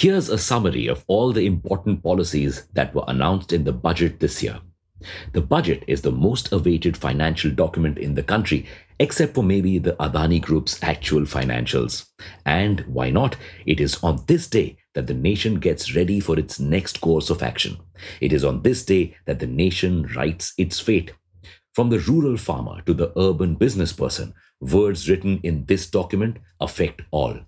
Here's a summary of all the important policies that were announced in the budget this year. The budget is the most awaited financial document in the country, except for maybe the Adani Group's actual financials. And why not? It is on this day that the nation gets ready for its next course of action. It is on this day that the nation writes its fate. From the rural farmer to the urban business person, words written in this document affect all.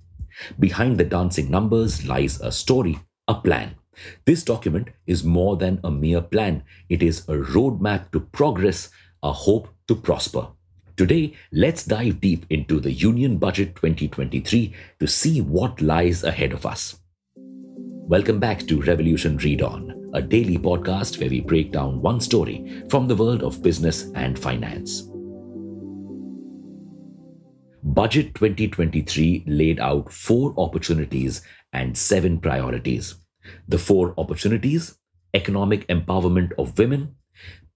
Behind the dancing numbers lies a story, a plan. This document is more than a mere plan, it is a roadmap to progress, a hope to prosper. Today, let's dive deep into the Union Budget 2023 to see what lies ahead of us. Welcome back to Revolution Read On, a daily podcast where we break down one story from the world of business and finance. Budget 2023 laid out four opportunities and seven priorities. The four opportunities economic empowerment of women,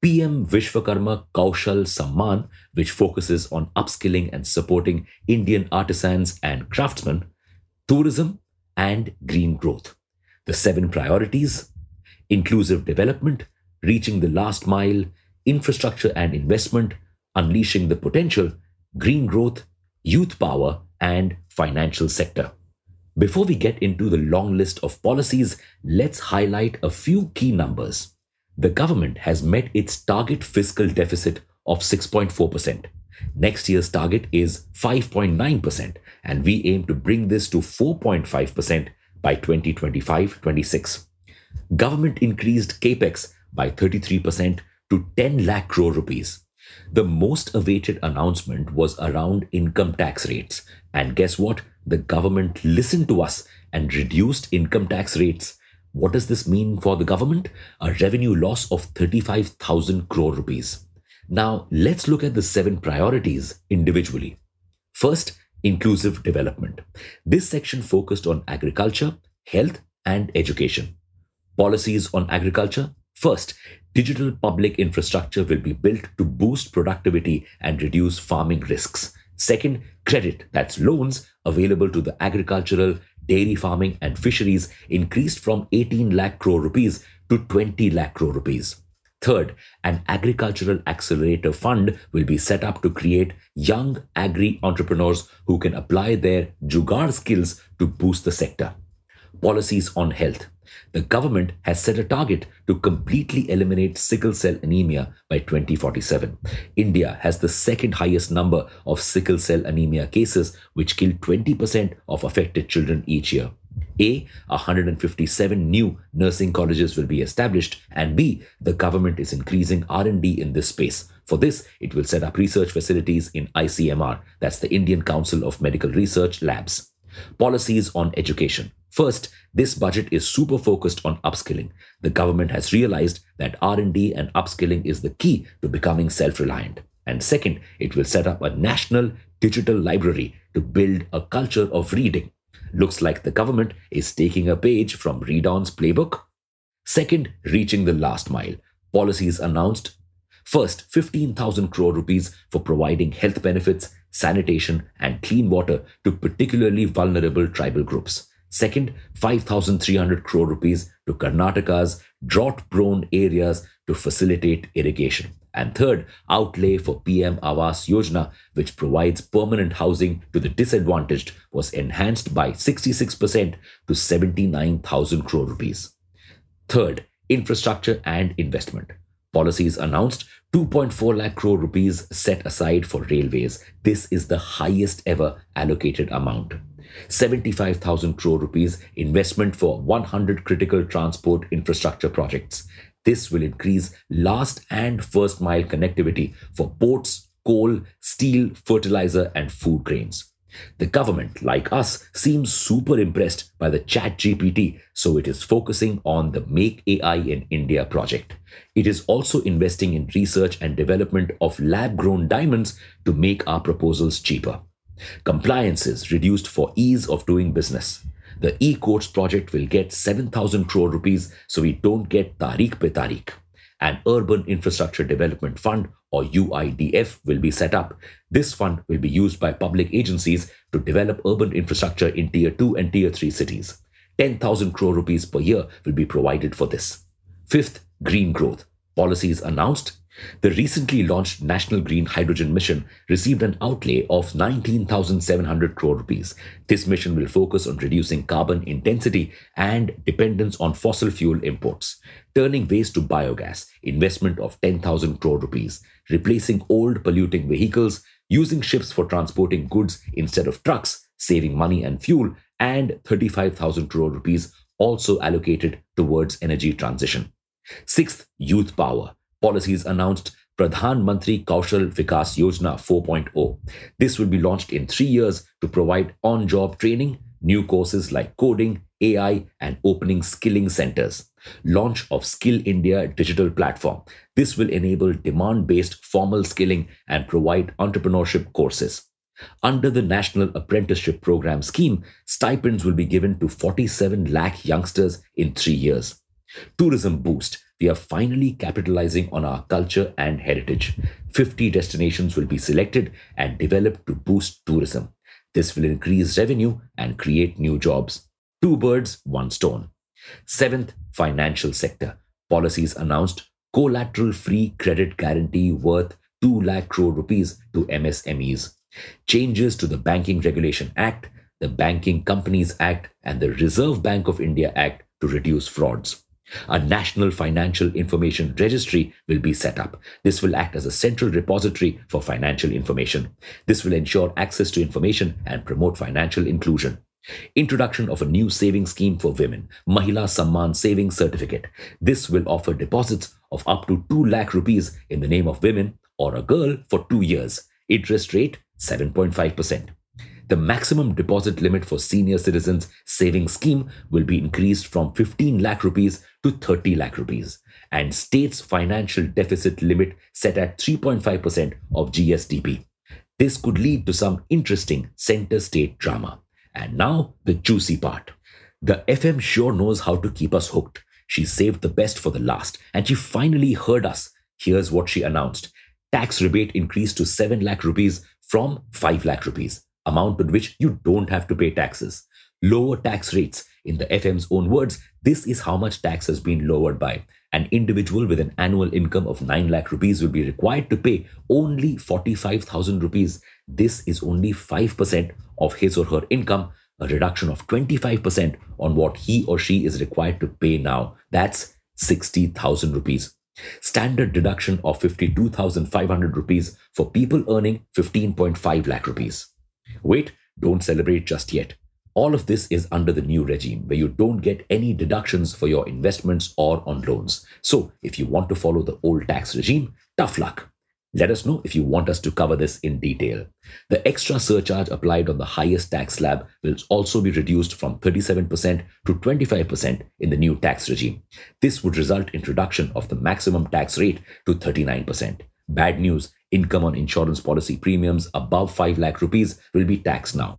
PM Vishwakarma Kaushal Samman, which focuses on upskilling and supporting Indian artisans and craftsmen, tourism, and green growth. The seven priorities inclusive development, reaching the last mile, infrastructure and investment, unleashing the potential, green growth, youth power, and financial sector. Before we get into the long list of policies, let's highlight a few key numbers. The government has met its target fiscal deficit of 6.4%. Next year's target is 5.9%, and we aim to bring this to 4.5% by 2025 26. Government increased capex by 33% to 10 lakh crore rupees. The most awaited announcement was around income tax rates. And guess what? The government listened to us and reduced income tax rates. What does this mean for the government? A revenue loss of 35,000 crore rupees. Now, let's look at the seven priorities individually. First, inclusive development. This section focused on agriculture, health, and education. Policies on agriculture. First, digital public infrastructure will be built to boost productivity and reduce farming risks. Second, credit, that's loans available to the agricultural, dairy farming, and fisheries increased from 18 lakh crore rupees to 20 lakh crore rupees. Third, an agricultural accelerator fund will be set up to create young agri entrepreneurs who can apply their jugaad skills to boost the sector. Policies on health. The government has set a target to completely eliminate sickle cell anemia by 2047. India has the second highest number of sickle cell anemia cases, which kill 20% of affected children each year. A, 157 new nursing colleges will be established and B, the government is increasing R&D in this space. For this, it will set up research facilities in ICMR, that's the Indian Council of Medical Research Labs. Policies on education. First, this budget is super focused on upskilling. The government has realized that R&D and upskilling is the key to becoming self-reliant. And second, it will set up a national digital library to build a culture of reading. Looks like the government is taking a page from Read On's playbook. Second, reaching the last mile. Policies announced. First, 15,000 crore rupees for providing health benefits, sanitation, and clean water to particularly vulnerable tribal groups. Second, 5,300 crore rupees to Karnataka's drought prone areas to facilitate irrigation. And third, outlay for PM Awas Yojana, which provides permanent housing to the disadvantaged, was enhanced by 66% to 79,000 crore rupees. Third, infrastructure and investment. Policies announced 2.4 lakh crore rupees set aside for railways. This is the highest ever allocated amount. 75,000 crore rupees investment for 100 critical transport infrastructure projects. This will increase last and first mile connectivity for ports, coal, steel, fertilizer, and food grains. The government, like us, seems super impressed by the Chat GPT, so it is focusing on the Make AI in India project. It is also investing in research and development of lab grown diamonds to make our proposals cheaper. Compliances reduced for ease of doing business. The e-courts project will get 7,000 crore rupees so we don't get tariq pe tariq. An urban infrastructure development fund or UIDF will be set up. This fund will be used by public agencies to develop urban infrastructure in tier 2 and tier 3 cities. 10,000 crore rupees per year will be provided for this. Fifth, green growth. Policies announced the recently launched National Green Hydrogen Mission received an outlay of 19,700 crore rupees. This mission will focus on reducing carbon intensity and dependence on fossil fuel imports, turning waste to biogas, investment of 10,000 crore rupees, replacing old polluting vehicles, using ships for transporting goods instead of trucks, saving money and fuel, and 35,000 crore rupees also allocated towards energy transition. Sixth, youth power policies announced Pradhan Mantri Kaushal Vikas Yojana 4.0. This will be launched in three years to provide on job training, new courses like coding, AI, and opening skilling centers. Launch of Skill India digital platform. This will enable demand based formal skilling and provide entrepreneurship courses. Under the National Apprenticeship Program scheme, stipends will be given to 47 lakh youngsters in three years. Tourism boost we are finally capitalizing on our culture and heritage. 50 destinations will be selected and developed to boost tourism. This will increase revenue and create new jobs. Two birds, one stone. Seventh, financial sector. Policies announced collateral free credit guarantee worth 2 lakh crore rupees to MSMEs. Changes to the Banking Regulation Act, the Banking Companies Act, and the Reserve Bank of India Act to reduce frauds. A national financial information registry will be set up. This will act as a central repository for financial information. This will ensure access to information and promote financial inclusion. Introduction of a new saving scheme for women, Mahila Samman Savings Certificate. This will offer deposits of up to 2 lakh rupees in the name of women or a girl for 2 years. Interest rate 7.5% the maximum deposit limit for senior citizens savings scheme will be increased from 15 lakh rupees to 30 lakh rupees and state's financial deficit limit set at 3.5% of GSDP. This could lead to some interesting center state drama. And now the juicy part. The FM sure knows how to keep us hooked. She saved the best for the last and she finally heard us. Here's what she announced. Tax rebate increased to 7 lakh rupees from 5 lakh rupees amount with which you don't have to pay taxes. Lower tax rates. In the FM's own words, this is how much tax has been lowered by. An individual with an annual income of 9 lakh rupees will be required to pay only 45,000 rupees. This is only 5% of his or her income, a reduction of 25% on what he or she is required to pay now. That's 60,000 rupees. Standard deduction of 52,500 rupees for people earning 15.5 lakh rupees. Wait, don't celebrate just yet. All of this is under the new regime where you don't get any deductions for your investments or on loans. So, if you want to follow the old tax regime, tough luck. Let us know if you want us to cover this in detail. The extra surcharge applied on the highest tax slab will also be reduced from 37% to 25% in the new tax regime. This would result in reduction of the maximum tax rate to 39%. Bad news income on insurance policy premiums above 5 lakh rupees will be taxed now.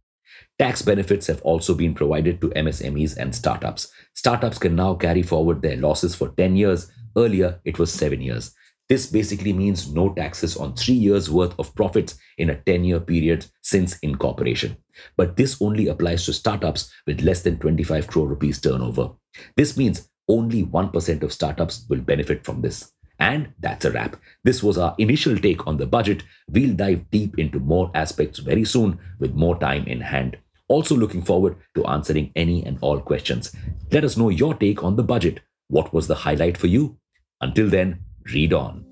Tax benefits have also been provided to MSMEs and startups. Startups can now carry forward their losses for 10 years. Earlier, it was 7 years. This basically means no taxes on 3 years' worth of profits in a 10 year period since incorporation. But this only applies to startups with less than 25 crore rupees turnover. This means only 1% of startups will benefit from this. And that's a wrap. This was our initial take on the budget. We'll dive deep into more aspects very soon with more time in hand. Also, looking forward to answering any and all questions. Let us know your take on the budget. What was the highlight for you? Until then, read on.